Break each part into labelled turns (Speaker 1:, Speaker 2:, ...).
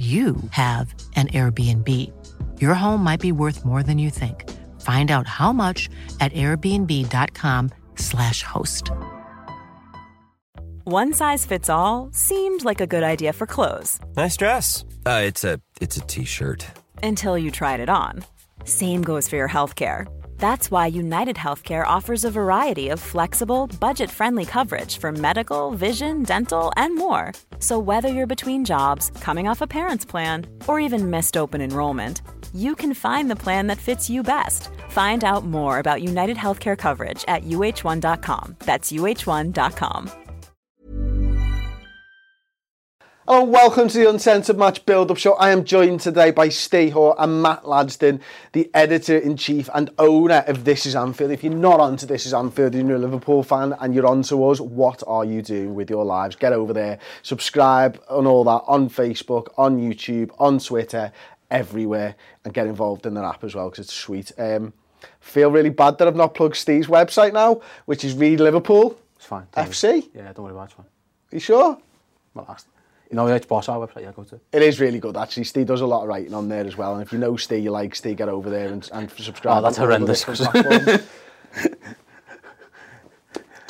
Speaker 1: you have an Airbnb. Your home might be worth more than you think. Find out how much at airbnb.com/slash host.
Speaker 2: One size fits all seemed like a good idea for clothes
Speaker 3: Nice dress. Uh, it's a it's a t-shirt.
Speaker 2: until you tried it on. Same goes for your healthcare. That's why United Healthcare offers a variety of flexible, budget friendly coverage for medical, vision, dental, and more. So, whether you're between jobs, coming off a parent's plan, or even missed open enrollment, you can find the plan that fits you best. Find out more about United Healthcare coverage at uh1.com. That's uh1.com.
Speaker 4: Hello, welcome to the Uncensored Match Build-Up Show. I am joined today by Steve Hoare and Matt Ladson, the editor-in-chief and owner of This Is Anfield. If you're not onto This Is Anfield and you're a Liverpool fan and you're onto us, what are you doing with your lives? Get over there, subscribe and all that on Facebook, on YouTube, on Twitter, everywhere, and get involved in the app as well because it's sweet. Um, feel really bad that I've not plugged Steve's website now, which is Read Liverpool
Speaker 5: It's fine. worry.
Speaker 4: FC.
Speaker 5: Yeah, don't worry about it. It's fine.
Speaker 4: You sure?
Speaker 5: Last. You know, it's boss our website. Yeah, go to.
Speaker 4: It is really good, actually. Steve does a lot of writing on there as well. And if you know Steve, you like Steve, get over there and, and subscribe.
Speaker 5: Oh, that's
Speaker 4: the
Speaker 5: horrendous.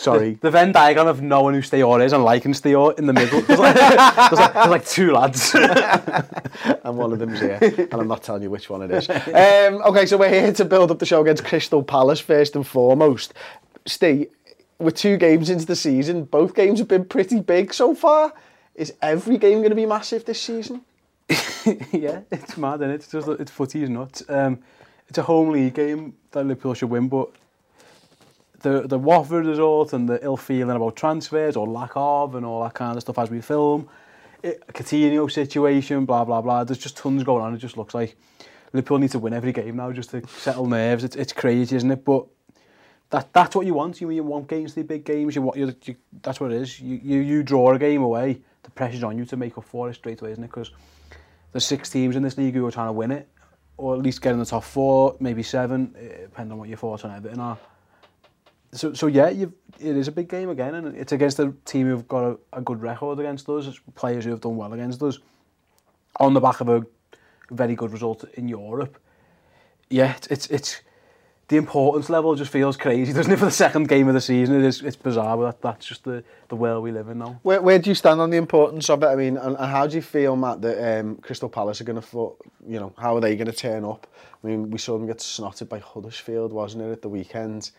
Speaker 4: Sorry.
Speaker 5: The Venn diagram of knowing who Steve Steor is and liking Steor in the middle. There's like, there's like, there's like two lads.
Speaker 4: and one of them's here. And I'm not telling you which one it is. Um, okay, so we're here to build up the show against Crystal Palace first and foremost. Steve, we're two games into the season. Both games have been pretty big so far. Is every game going to be massive this season?
Speaker 5: yeah, it's mad, isn't it? It's just it's footy is nuts. Um, it's a home league game that Liverpool should win, but the the Watford result and the ill feeling about transfers or lack of and all that kind of stuff as we film, it, Coutinho situation, blah blah blah. There's just tons going on. It just looks like Liverpool need to win every game now just to settle nerves. It's it's crazy, isn't it? But that that's what you want. You you want games to be big games. You want you, you that's what it is. You, you you draw a game away. the pressure's on you to make up for it straight away, isn't it? Because there's six teams in this league who are trying to win it, or at least get in the top four, maybe seven, eh, depending on what your thoughts on Everton are. So, so yeah, you've, it is a big game again, and it's against a team who've got a, a good record against us, it's players who have done well against us, on the back of a very good result in Europe. Yeah, it's, it's, it's the importance level just feels crazy, doesn't it? For the second game of the season, it is it's bizarre, but that, that's just the the world we live in now.
Speaker 4: Where, where do you stand on the importance of it? I mean, and, and how do you feel, Matt, that um, Crystal Palace are going to, you know, how are they going to turn up? I mean, we saw them get snotted by Huddersfield, wasn't it, at the weekend?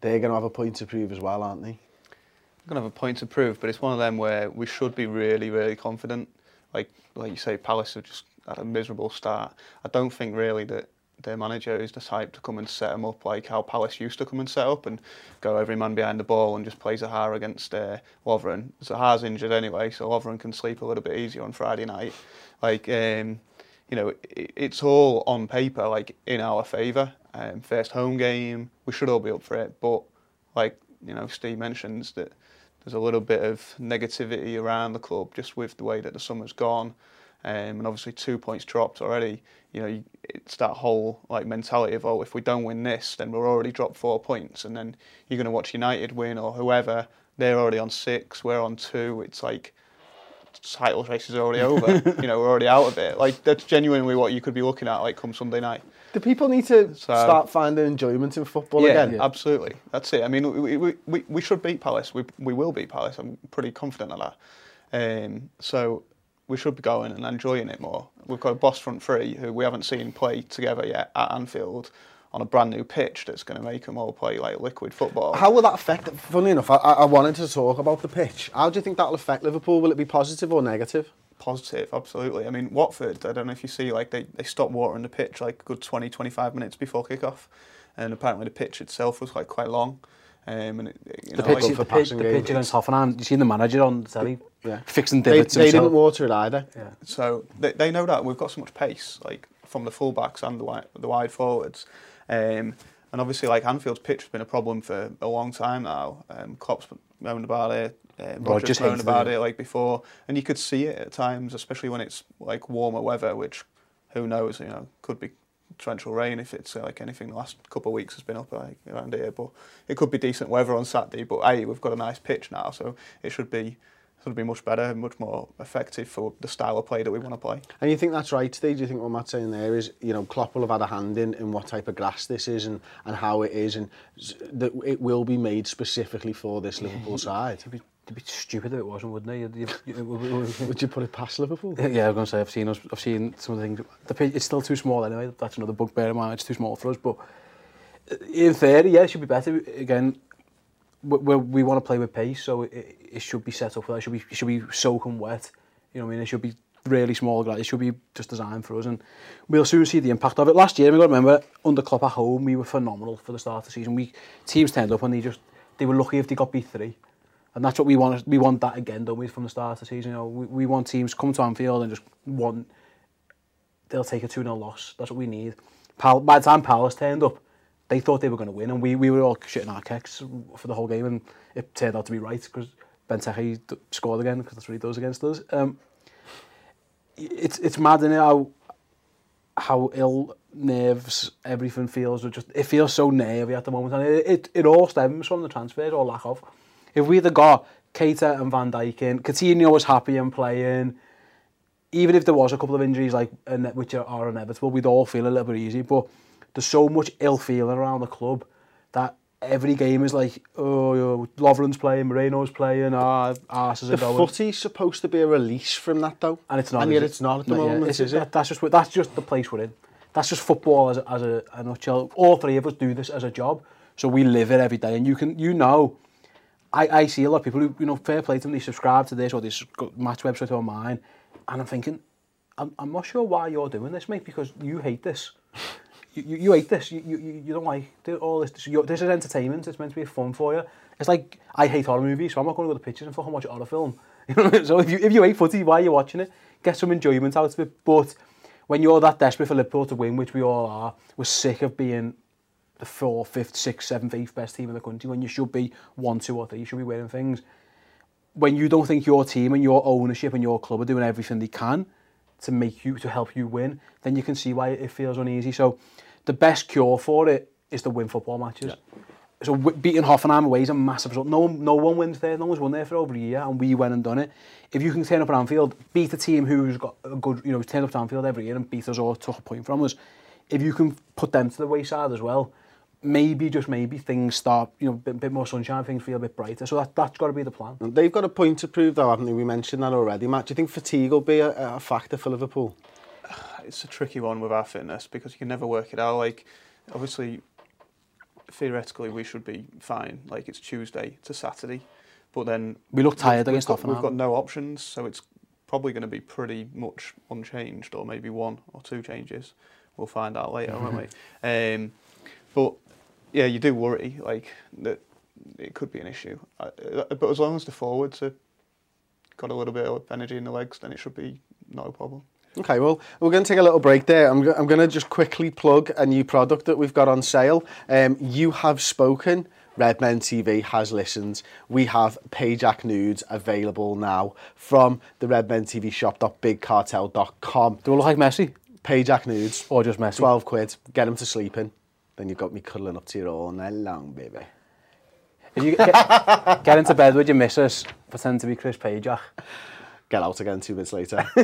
Speaker 4: They're going to have a point to prove as well, aren't they?
Speaker 6: They're going to have a point to prove, but it's one of them where we should be really, really confident. Like like you say, Palace have just had a miserable start. I don't think really that their manager is the type to come and set them up like how Palace used to come and set up and go every man behind the ball and just play Zaha against uh, Lovren. Zaha's injured anyway, so Lovren can sleep a little bit easier on Friday night. Like, um, you know, it, it's all on paper, like in our favour. Um, first home game, we should all be up for it, but like you know, Steve mentions that there's a little bit of negativity around the club just with the way that the summer's gone, um, and obviously two points dropped already. You know, you- it's that whole like mentality of oh, if we don't win this, then we're already dropped four points, and then you're going to watch United win or whoever. They're already on six, we're on two. It's like title race is already over. you know, we're already out of it. Like that's genuinely what you could be looking at like come Sunday night.
Speaker 4: Do people need to
Speaker 6: So-
Speaker 4: start finding enjoyment in football
Speaker 6: yeah,
Speaker 4: again?
Speaker 6: absolutely. That's it. I mean, we, we, we, we should beat Palace. We, we will beat Palace. I'm pretty confident of that. Um, so we should be going and enjoying it more. We've got a boss front three who we haven't seen play together yet at Anfield on a brand new pitch that's going to make them all play like liquid football.
Speaker 4: How will that affect? Funny enough, I, I I wanted to talk about the pitch. How do you think that'll affect Liverpool? Will it be positive or negative?
Speaker 6: Positive, absolutely. I mean, Watford, I don't know if you see, like, they, they stopped watering the pitch like a good 20, 25 minutes before kick-off. And apparently the pitch itself was like quite long. Um, and it, you
Speaker 5: The
Speaker 6: know,
Speaker 5: pitch,
Speaker 6: like,
Speaker 4: for
Speaker 5: the, pitch, the pitch against Hoffenheim, you seen the manager on the telly
Speaker 4: Yeah.
Speaker 5: fixing
Speaker 4: They,
Speaker 5: divots
Speaker 4: they
Speaker 5: himself.
Speaker 4: didn't water it either.
Speaker 5: Yeah.
Speaker 6: So they, they know that we've got so much pace. Like from the fullbacks and the wide, the wide forwards. Um, and obviously, like Anfield's pitch has been a problem for a long time now. Um, Klopp's moaned about it. Um, Rogers
Speaker 5: Rodgers
Speaker 6: moaned about
Speaker 5: it.
Speaker 6: it like before, and you could see it at times, especially when it's like warmer weather, which who knows, you know, could be torrential rain if it's uh, like anything the last couple of weeks has been up like, around here. But it could be decent weather on Saturday. But hey, we've got a nice pitch now, so it should be would be much better and much more effective for the style of play that we want to play.
Speaker 4: And you think that's right today? Do you think what Matt's saying there is, you know, Klopp will have had a hand in, in what type of grass this is and, and how it is and that it will be made specifically for this Liverpool side?
Speaker 5: It'd be, it'd be stupid if it wasn't, wouldn't it? You, you,
Speaker 4: Would you put it past Liverpool?
Speaker 5: Yeah, I was going to say, I've seen, us, I've seen some of the things. The pitch, it's still too small anyway, that's another bugbear of mine, it's too small for us, but uh, in theory, yeah, it should be better. Again, we, we, want to play with pace, so it, it should be set up for that. It should be, it should be soaking wet. You know what I mean? It should be really small. grass. It should be just designed for us. And we'll soon see the impact of it. Last year, we got to remember, under Klopp at home, we were phenomenal for the start of the season. We Teams turned up and they just, they were lucky if they got beat three. And that's what we want. We want that again, don't we, from the start of the season? You know, we, we want teams come to Anfield and just want. They'll take a 2 0 loss. That's what we need. Pal, by the time Palace turned up, they thought they were going to win, and we, we were all shitting our kicks for the whole game, and it turned out to be right because Benteke scored again because that's what he does against us. Um, it's it's mad in it how how ill nerves everything feels. It just it feels so nervy at the moment, and it it, it all stems from the transfers or lack of. If we'd have got Keita and Van Dijk in, Coutinho was happy and playing. Even if there was a couple of injuries like which are inevitable, we'd all feel a little bit easy, but. There's so much ill feeling around the club that every game is like, oh, yo, Lovren's playing, Moreno's playing, ah, arses
Speaker 4: The
Speaker 5: are going.
Speaker 4: footy's supposed to be a release from that, though.
Speaker 5: And it's not.
Speaker 4: And yet
Speaker 5: it?
Speaker 4: it's not at the
Speaker 5: No, yeah,
Speaker 4: moment, is it?
Speaker 5: that- That's just that's just the place we're in. That's just football as a, as a, a nutshell. All three of us do this as a job, so we live it every day. And you can, you know, I, I see a lot of people who, you know, fair play to them. They subscribe to this or this match website or mine, and I'm thinking, I'm, I'm not sure why you're doing this, mate, because you hate this. You, you, you hate this. You, you, you don't like all this. This, is entertainment. It's meant to be fun for you. It's like I hate horror movies, so I'm not going to go to pictures and fucking watch a horror film. So if you if you hate footy, why are you watching it? Get some enjoyment out of it. But when you're that desperate for Liverpool to win, which we all are, we're sick of being the fourth, fifth, sixth, seventh, eighth best team in the country when you should be one, two, or three. You should be winning things. When you don't think your team and your ownership and your club are doing everything they can to make you to help you win, then you can see why it feels uneasy. So the best cure for it is to win football matches. So beating Hoffenheim away is a massive result. No one, no one wins there. No one's won there for over a year, and we went and done it. If you can turn up at Anfield, beat a team who's got a good, you know, turn up to Anfield every year and beat us or took a point from us, if you can put them to the wayside as well, maybe just maybe things start, you know, a bit, bit more sunshine, things feel a bit brighter. So that that's got to be the plan.
Speaker 4: They've got a point to prove, though, haven't they? We mentioned that already. Matt, do you think fatigue will be a, a factor for Liverpool?
Speaker 6: it's a tricky one with our fitness because you can never work it out. Like, obviously, theoretically, we should be fine. Like, it's Tuesday to Saturday, but then
Speaker 5: We look tired
Speaker 6: we've
Speaker 5: against
Speaker 6: got, We've got no options, so it's probably going to be pretty much unchanged, or maybe one or two changes. We'll find out later, won't we? Um, but yeah, you do worry like that it could be an issue. Uh, uh, but as long as the forwards have got a little bit of energy in the legs, then it should be no problem.
Speaker 4: Okay, well, we're going to take a little break there. I'm, go- I'm going to just quickly plug a new product that we've got on sale. Um, you have spoken. Redmen TV has listened. We have Pajak nudes available now from the Redmen TV shop.bigcartel.com.
Speaker 5: Do I look like Messi
Speaker 4: Pajak nudes,
Speaker 5: or just Messi?
Speaker 4: 12 quid. Get them to sleeping. Then you've got me cuddling up to you all night long, baby.
Speaker 5: If you get, get into bed with your missus, pretend to be Chris Pajak.
Speaker 4: Get out again two minutes later.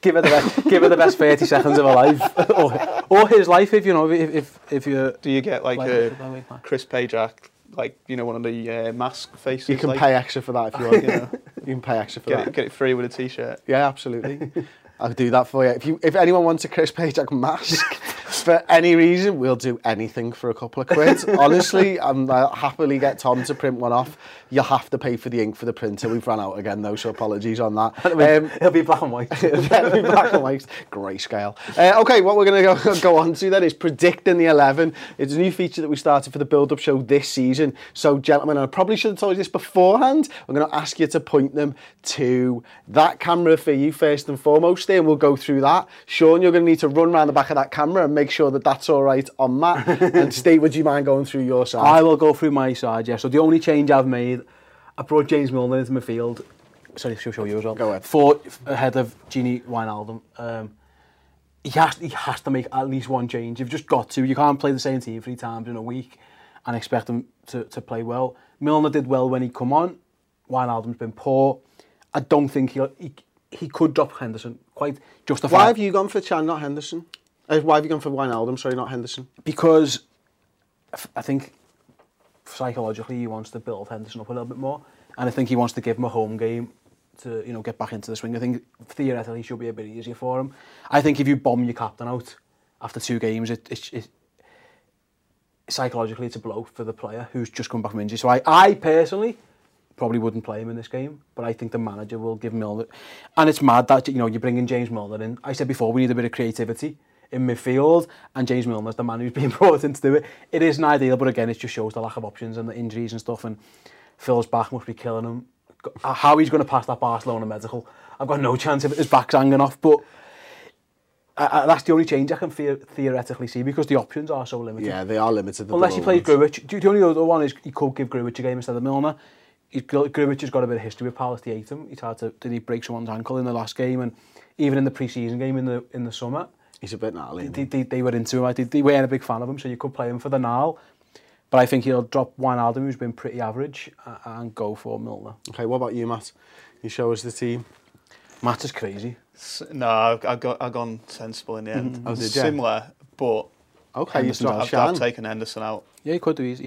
Speaker 5: give her the best, give her the best 30 seconds of her life, or, or his life if you know if if, if you
Speaker 6: Do you get like a
Speaker 5: that way, Mark.
Speaker 6: Chris Pajak, like you know, one of the uh, mask faces?
Speaker 4: you can
Speaker 6: like,
Speaker 4: pay extra for that if you want.
Speaker 6: You know,
Speaker 4: You can pay extra for
Speaker 6: get
Speaker 4: that.
Speaker 6: it, get it free with a t-shirt.
Speaker 4: Yeah, absolutely. I'll do that for you. If you, if anyone wants a Chris Pajak mask, for any reason, we'll do anything for a couple of quid. Honestly, I'm I'll happily get Tom to print one off. You'll have to pay for the ink for the printer. We've run out again though, so apologies on that. Um,
Speaker 5: It'll be black and white.
Speaker 4: yeah, black and white, grayscale. Uh, okay, what we're going to go, go on to then is predicting the 11. It's a new feature that we started for the build-up show this season. So, gentlemen, I probably should have told you this beforehand. I'm going to ask you to point them to that camera for you first and foremost, and we'll go through that. Sean, you're going to need to run around the back of that camera and make sure that that's all right on Matt. and Steve, would you mind going through your side?
Speaker 5: I will go through my side, yeah. So the only change I've made, I brought James Milner into midfield. Sorry, she'll show you as well.
Speaker 4: Go ahead.
Speaker 5: For ahead of Gini Wijnaldum. Um, he has he has to make at least one change. You've just got to. You can't play the same team three times in a week and expect them to, to play well. Milner did well when he come on. Wijnaldum's been poor. I don't think he'll, he he could drop Henderson quite justified.
Speaker 4: why have you gone for Can, not Henderson? Uh, why have you gone for Wijnaldum, sorry, not Henderson?
Speaker 5: because I think psychologically he wants to build Henderson up a little bit more, and I think he wants to give him a home game to you know get back into the swing. I think theoretically it should be a bit easier for him. I think if you bomb your captain out after two games, it, it, it psychologically it's a blow for the player who's just come back from injury. So I, I personally probably wouldn't play him in this game, but I think the manager will give Milner. And it's mad that you know you're bringing James Milner in. I said before we need a bit of creativity in midfield, and James Milner's the man who's being brought in to do it. It isn't ideal, but again, it just shows the lack of options and the injuries and stuff. And Phil's back must be killing him. How he's going to pass that Barcelona medical, I've got no chance if his back's hanging off. But I, I, that's the only change I can the- theoretically see because the options are so limited.
Speaker 4: Yeah, they are limited.
Speaker 5: Unless he plays. Grujic. The the only other one is he could give Grujic a game instead of Milner. He's, Grujic has got a bit of history with Palace. He ate him. He tried to did he break someone's ankle in the last game and even in the pre-season game in the in the summer.
Speaker 4: He's a bit gnarly.
Speaker 5: They, they, they were into him. Like, they, they weren't a big fan of him, so you could play him for the now. But I think he'll drop one Wijnaldum, who's been pretty average, a- and go for Milner.
Speaker 4: Okay, what about you, Matt? You show us the team.
Speaker 5: Matt is crazy.
Speaker 6: S- No, I've, I've, got, I've gone sensible in the end. Mm-hmm.
Speaker 4: Oh, did ya?
Speaker 6: Similar, but
Speaker 4: Okay, you've
Speaker 6: I've, I've taken Henderson out.
Speaker 5: Yeah, he could do easy.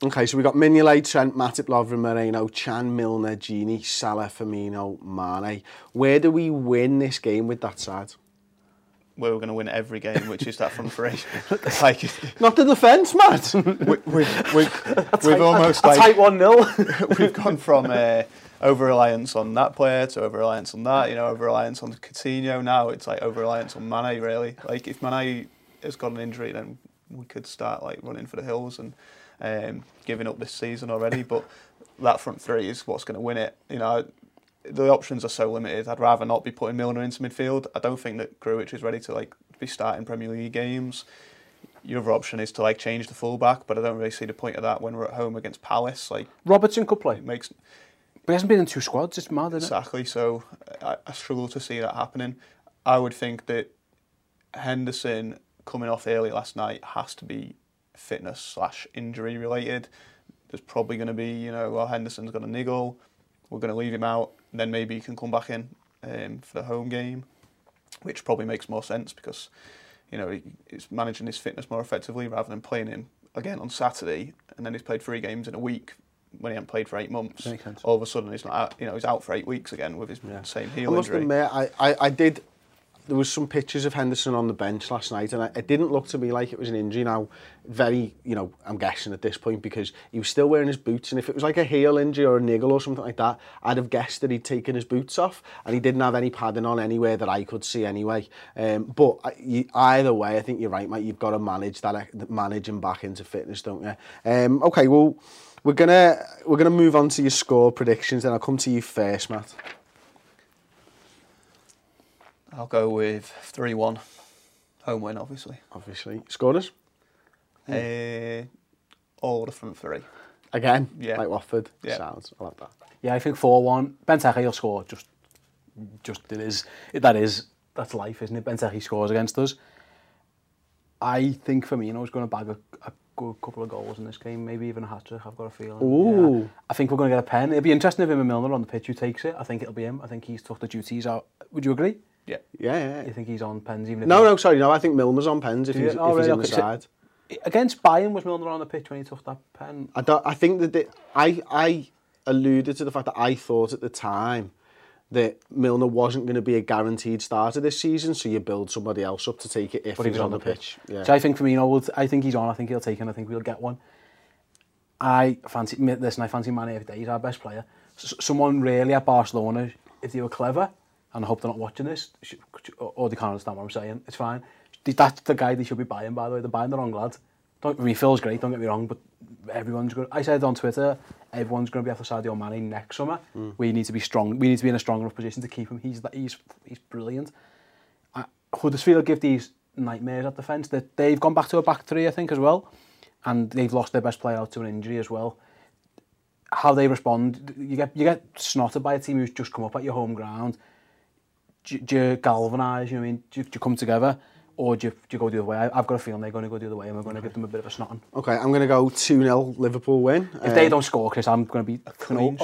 Speaker 4: Okay, so we've got Mignolet, Trent, Matip, Lovren, Moreno, Can, Milner, Gini, Salah, Firmino, Mane. Where do we win this game with that side?
Speaker 6: Where we're going to win every game, which is that front three. like,
Speaker 4: Not the defence, Matt.
Speaker 6: we, we, we, we've almost
Speaker 5: A
Speaker 6: like
Speaker 5: tight 1 0.
Speaker 6: we've gone from uh, over reliance on that player to over reliance on that. You know, over reliance on Coutinho. Now it's like over reliance on Mane. Really, like if Mane has got an injury, then we could start like running for the hills and um, giving up this season already. But that front three is what's going to win it. You know. The options are so limited. I'd rather not be putting Milner into midfield. I don't think that Grujic is ready to like be starting Premier League games. Your other option is to like change the fullback, but I don't really see the point of that when we're at home against Palace. Like
Speaker 5: Robertson could play.
Speaker 6: it makes
Speaker 5: But he hasn't been in two squads. It's mad, isn't it?
Speaker 6: Exactly. So I, I struggle to see that happening. I would think that Henderson coming off early last night has to be fitness slash injury related. there's probably going to be, you know, well, Henderson's got a niggle, we're going to leave him out, and then maybe he can come back in um, for the home game, which probably makes more sense because, you know, he's managing his fitness more effectively rather than playing him again on Saturday, and then he's played three games in a week when he hadn't played for eight months. All of a sudden, he's not out, you know, he's out for eight weeks again with his same heel
Speaker 4: I must
Speaker 6: injury.
Speaker 4: admit, I, I, I did. there was some pictures of Henderson on the bench last night, and it didn't look to me like it was an injury. Now, very, you know, I'm guessing at this point because he was still wearing his boots, and if it was like a heel injury or a niggle or something like that, I'd have guessed that he'd taken his boots off, and he didn't have any padding on anywhere that I could see anyway. Um, but uh, either way, I think you're right, mate. You've got to manage that, e-, manage him back into fitness, don't you? Um, okay, well, we're gonna we're gonna move on to your score predictions, then I'll come to you first, Matt.
Speaker 6: I'll go with 3 1. Home win, obviously.
Speaker 4: Obviously, scorers
Speaker 6: Uh, all the front three.
Speaker 4: again,
Speaker 6: Yeah.
Speaker 4: like Watford.
Speaker 6: Yeah.
Speaker 4: Sounds I like that.
Speaker 5: Yeah, I think 4-1. Benteke will score. Just, just it is. That is. That's life, isn't it? Benteke scores against us. I think Firmino's going to bag a, a good couple of goals in this game, maybe even a hat trick. I've got a feeling.
Speaker 4: Ooh.
Speaker 5: Yeah. I think we're going to get a pen. It'll be interesting if him and Milner on the pitch who takes it. I think it'll be him. I think he's took the duties out. Would you agree?
Speaker 6: Yeah.
Speaker 4: Yeah, yeah.
Speaker 5: You think he's on pens even? If
Speaker 4: No,
Speaker 5: he-
Speaker 4: no, sorry, no. I think Milner's on pens if
Speaker 5: Do
Speaker 4: he's,
Speaker 5: you?
Speaker 4: if
Speaker 5: Oh,
Speaker 4: he's
Speaker 5: really?
Speaker 4: in the side.
Speaker 5: Against Bayern was Milner on the pitch when he took that pen.
Speaker 4: I don't. I think that the, I I alluded to the fact that I thought at the time that Milner wasn't going to be a guaranteed starter this season, so you build somebody else up to take it if
Speaker 5: But he
Speaker 4: he's
Speaker 5: was
Speaker 4: on the pitch. Yeah.
Speaker 5: So I think Firmino will. I think he's on. I think he'll take it. And I think we'll get one. I fancy. Listen, I fancy Mane every day. He's our best player. S- someone really at Barcelona, if they were clever, and I hope they're not watching this, or or oh, oh, they can't understand what I'm saying. It's fine. That's the guy they should be buying. By the way, they're buying the wrong lad. Don't, mean, great. Don't get me wrong, but everyone's going. I said on Twitter, everyone's going to be after Sadio Mane next summer. Mm. We need to be strong. We need to be in a strong enough position to keep him. He's he's he's brilliant. I, Huddersfield give these nightmares at defence. That they've gone back to a back three, I think, as well, and they've lost their best player out to an injury as well. How they respond, you get you get snotted by a team who's just come up at your home ground. Do, do you galvanise? You know what I mean? Do, you- do you come together, or do you, do you go the other way? I, I've got a feeling they're going to go the other way, and we're going to give them a bit of a snotting.
Speaker 4: Okay, I'm going to go 2 0 Liverpool win.
Speaker 5: If they
Speaker 4: Um,
Speaker 5: don't score, Chris, I'm going to be
Speaker 6: clean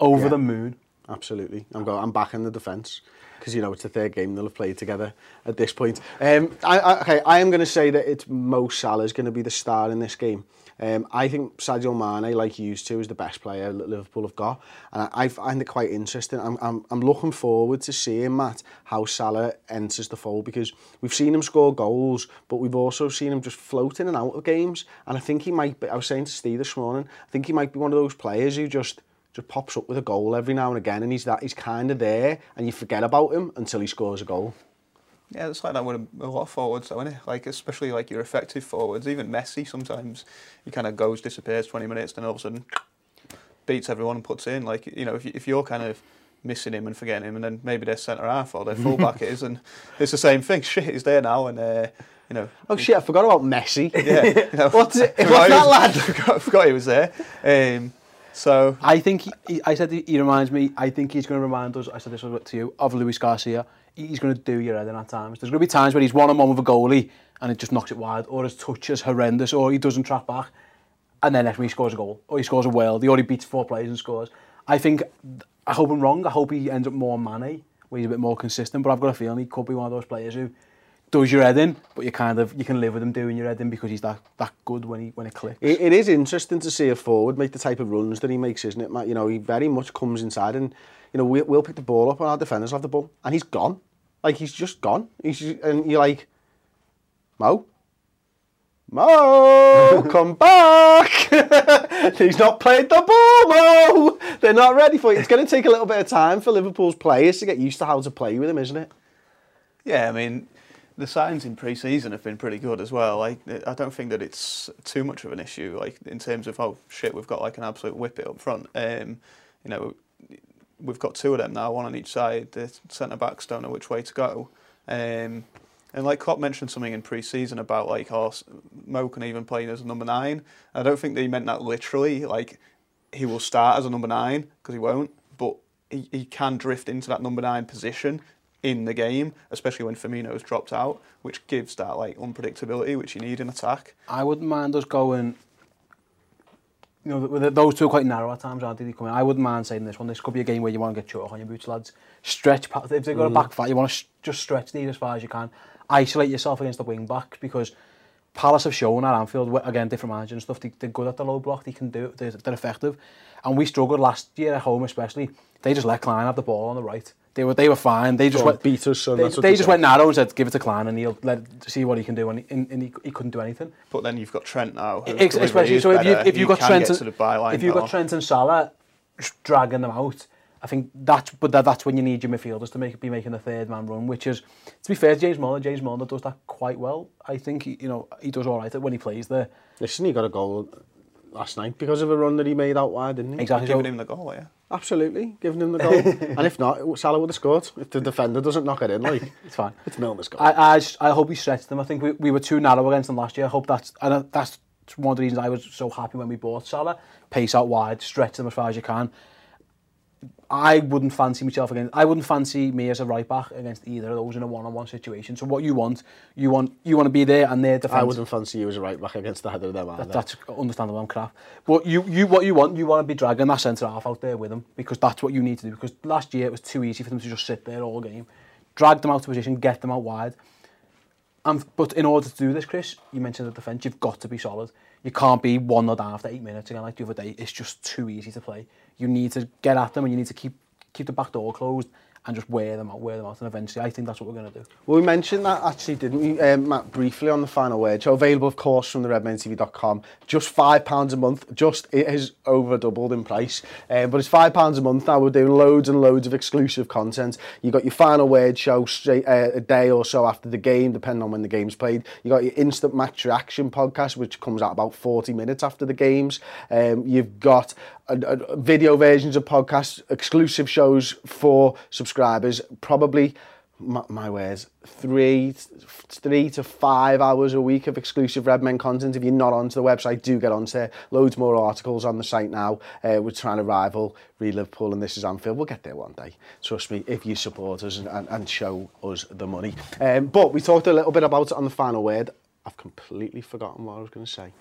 Speaker 5: over
Speaker 4: Yeah.
Speaker 5: the moon.
Speaker 4: Absolutely. I'm going. I'm back in the defence because you know it's the third game they'll have played together at this point. Um, I, I, okay, I am going to say that it's Mo Salah's going to be the star in this game. Um, I think Sadio Mane, like you used to, is the best player Liverpool have got, and I, I find it quite interesting. I'm, I'm, I'm looking forward to seeing Matt how Salah enters the fold because we've seen him score goals, but we've also seen him just float in and out of games. And I think he might be. I was saying to Steve this morning, I think he might be one of those players who just just pops up with a goal every now and again, and he's that he's kind of there, and you forget about him until he scores a goal.
Speaker 6: Yeah, it's like that with a, a lot of forwards, though, isn't it? Like, especially like your effective forwards. Even Messi, sometimes he kind of goes, disappears 20 minutes, then all of a sudden beats everyone and puts in. Like, you know, if, if you're kind of missing him and forgetting him, and then maybe their centre half or their fullback is, and it's the same thing. Shit, he's there now, and uh, you know.
Speaker 4: Oh shit! I forgot about Messi.
Speaker 6: Yeah, you know,
Speaker 4: What's it? What's that lad?
Speaker 6: forgot, forgot he was there. Um, so
Speaker 5: I think he, he, I said he, reminds me. I think he's going to remind us. I said this to you of Luis Garcia. He's going to do your head in at times. There's going to be times where he's one on one with a goalie and it just knocks it wide, or his touch is horrendous, or he doesn't track back, and then next week he scores a goal, or he scores a world. He already beats four players and scores. I think. I hope I'm wrong. I hope he ends up more Mane, where he's a bit more consistent. But I've got a feeling he could be one of those players who does your head in, but you kind of you can live with him doing your head in because he's that that good when he when it clicks.
Speaker 4: It, it is interesting to see a forward make the type of runs that he makes, isn't it, Matt? You know, he very much comes inside and, you know, we, we'll pick the ball up and our defenders have the ball and he's gone. Like, he's just gone. He's just, and you're like, Mo? Mo, come back! He's not played the ball, Mo! They're not ready for it. It's going to take a little bit of time for Liverpool's players to get used to how to play with him, isn't it?
Speaker 6: Yeah, I mean, the signs in pre-season have been pretty good as well. Like, I don't think that it's too much of an issue. Like in terms of oh shit, we've got like an absolute whippet up front. Um, you know, we've got two of them now, one on each side. The centre backs don't know which way to go. Um, and like Klopp mentioned something in pre-season about like oh, Mo can even play as a number nine. I don't think that he meant that literally. Like he will start as a number nine because he won't, but he, he can drift into that number nine position in the game, especially when Firmino's dropped out, which gives that like unpredictability which you need in attack.
Speaker 5: I wouldn't mind us going you know, th- those two are quite narrow at times, aren't they? they come in. I wouldn't mind saying this one. This could be a game where you want to get chalk on your boots, lads. Stretch, pa- if they've got a mm. back fight, you want to sh- just stretch these as far as you can. Isolate yourself against the wing back because Palace have shown at Anfield, again, different managers and stuff, they, they're good at the low block, they can do they're, they're effective. And we struggled last year at home especially. They just let Klein have the ball on the right. They were they were fine. They just
Speaker 4: Go
Speaker 5: went
Speaker 4: beat us, son,
Speaker 5: They,
Speaker 4: that's what
Speaker 5: they
Speaker 4: they
Speaker 5: just
Speaker 4: said.
Speaker 5: went narrow and said, "Give it to Klein, and he'll let see what he can do." And, he, and, and he, he couldn't do anything.
Speaker 6: But then you've got Trent now.
Speaker 5: Ex- especially
Speaker 6: is
Speaker 5: so if you
Speaker 6: better.
Speaker 5: if you got Trent
Speaker 6: get to the
Speaker 5: if you got. Trent and Salah dragging them out, I think that's but that, that's when you need your midfielders to make be making the third man run, which is to be fair, to James Milner, James Milner does that quite well. I think he, you know he does all right when he plays there.
Speaker 4: Listen, he got a goal last night because of a run that he made out wide, didn't he?
Speaker 5: Exactly.
Speaker 6: Giving him the goal, yeah.
Speaker 4: Absolutely, giving him the goal. and if not, Salah would have scored. If the defender doesn't knock it in, like
Speaker 5: it's fine.
Speaker 4: It's Milner's goal.
Speaker 5: I, I, I hope we stretched them. I think we, we were too narrow against them last year. I hope that's and that's one of the reasons I was so happy when we bought Salah. Pace out wide, stretch them as far as you can. I wouldn't fancy myself against, I wouldn't fancy me as a right back against either of those in a one-on-one situation. So what you want, you want you want to be there and their defence.
Speaker 4: I wouldn't fancy you as a right back against either of them either.
Speaker 5: That, that's understandable, I'm crap. But you, you, what you want, you want to be dragging that centre half out there with them because that's what you need to do. Because last year it was too easy for them to just sit there all game. Drag them out of position, get them out wide. And, but in order to do this, Chris, you mentioned the defence, you've got to be solid. You can't be one 0 down after eight minutes again like the other day. It's just too easy to play. You need to get at them and you need to keep keep the back door closed and just wear them out, wear them out. And eventually, I think that's what we're going to do.
Speaker 4: Well, we mentioned that actually, didn't we, um, Matt, briefly on the final word. So available, of course, from the redmentv.com. Just £5 a month. Just, it has over doubled in price. Um, but it's £5 a month now. We're doing loads and loads of exclusive content. You got your final word show straight uh, a day or so after the game, depending on when the game's played. You got your instant match reaction podcast, which comes out about 40 minutes after the games. Um, you've got video versions of podcasts, exclusive shows for subscribers, probably my, my words, three, three to five hours a week of exclusive Red Men content. If you're not onto the website, do get onto there. Loads more articles on the site now. Uh, we're trying to rival Read Liverpool and This Is Anfield. We'll get there one day. Trust me, if you support us and, and, and show us the money. Um, but we talked a little bit about it on the final word. I've completely forgotten what I was going to say.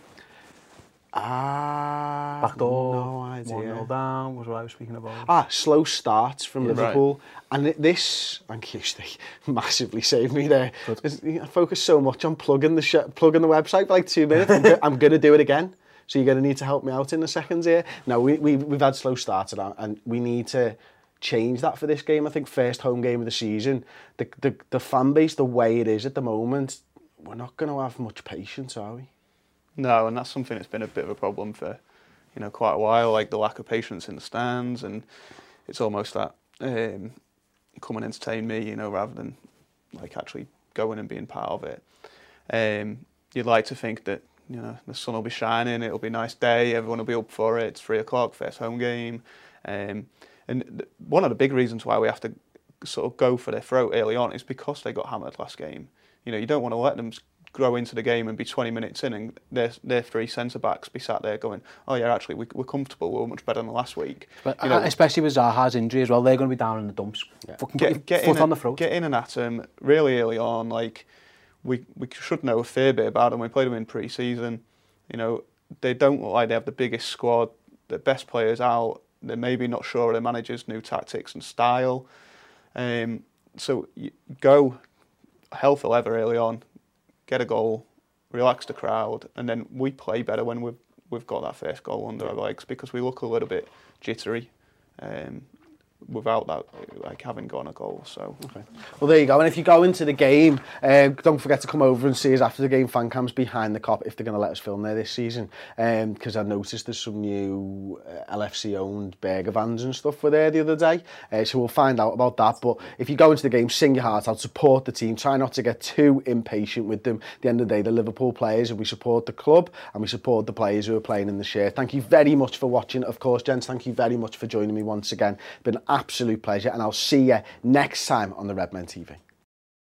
Speaker 4: Ah,
Speaker 5: Back door,
Speaker 4: no idea.
Speaker 5: 1 0 down was what I was speaking about.
Speaker 4: Ah, slow starts from
Speaker 6: Yeah.
Speaker 4: Liverpool. And it- this, thank you, Steve, massively saved me there. I focus so much on plugging the sh- plugging the website for like two minutes. I'm, go- I'm going to do it again. So you're going to need to help me out in the seconds here. No, we, we, we've had slow starts and, and we need to change that for this game. I think first home game of the season, the, the, the fan base, the way it is at the moment, we're not going to have much patience, are we?
Speaker 6: No, and that's something that's been a bit of a problem for, you know, quite a while. Like the lack of patience in the stands, and it's almost that um, come and entertain me, you know, rather than like actually going and being part of it. Um, you'd like to think that you know the sun will be shining, it'll be a nice day, everyone will be up for it. It's three o'clock, first home game, um, and one of the big reasons why we have to sort of go for their throat early on is because they got hammered last game. You know, you don't want to let them grow into the game and be 20 minutes in and their, their three centre backs be sat there going, oh yeah, actually we, we're comfortable, we're much better than last week.
Speaker 5: But
Speaker 6: you know,
Speaker 5: uh, especially with Zaha's injury as well, they're going to be down in the dumps. Fucking
Speaker 6: get, get
Speaker 5: foot
Speaker 6: in
Speaker 5: on
Speaker 6: a-
Speaker 5: the throat.
Speaker 6: Get in and at them really early on. Like we we should know a fair bit about them. We played them in pre-season. You know they don't look like they have the biggest squad. The best players out. They're maybe not sure of their manager's new tactics and style. Um, so you go hell for leather early on, get a goal, relax the crowd, and then we play better when we've we've got that first goal under our legs because we look a little bit jittery. Um, without that, like having gone a goal. So
Speaker 4: Well, there you go. And if you go into the game, um, don't forget to come over and see us after the game. Fan cams behind the Kop if they're going to let us film there this season. Because I noticed there's some new uh, LFC owned burger vans and stuff were there the other day. Uh, so we'll find out about that. But if you go into the game, sing your heart out, support the team. Try not to get too impatient with them. At the end of the day, the Liverpool players, and we support the club and we support the players who are playing in the shirt. Thank you very much for watching. Of course, gents, thank you very much for joining me once again. Been absolute pleasure, and I'll see you next time on the Redmen TV.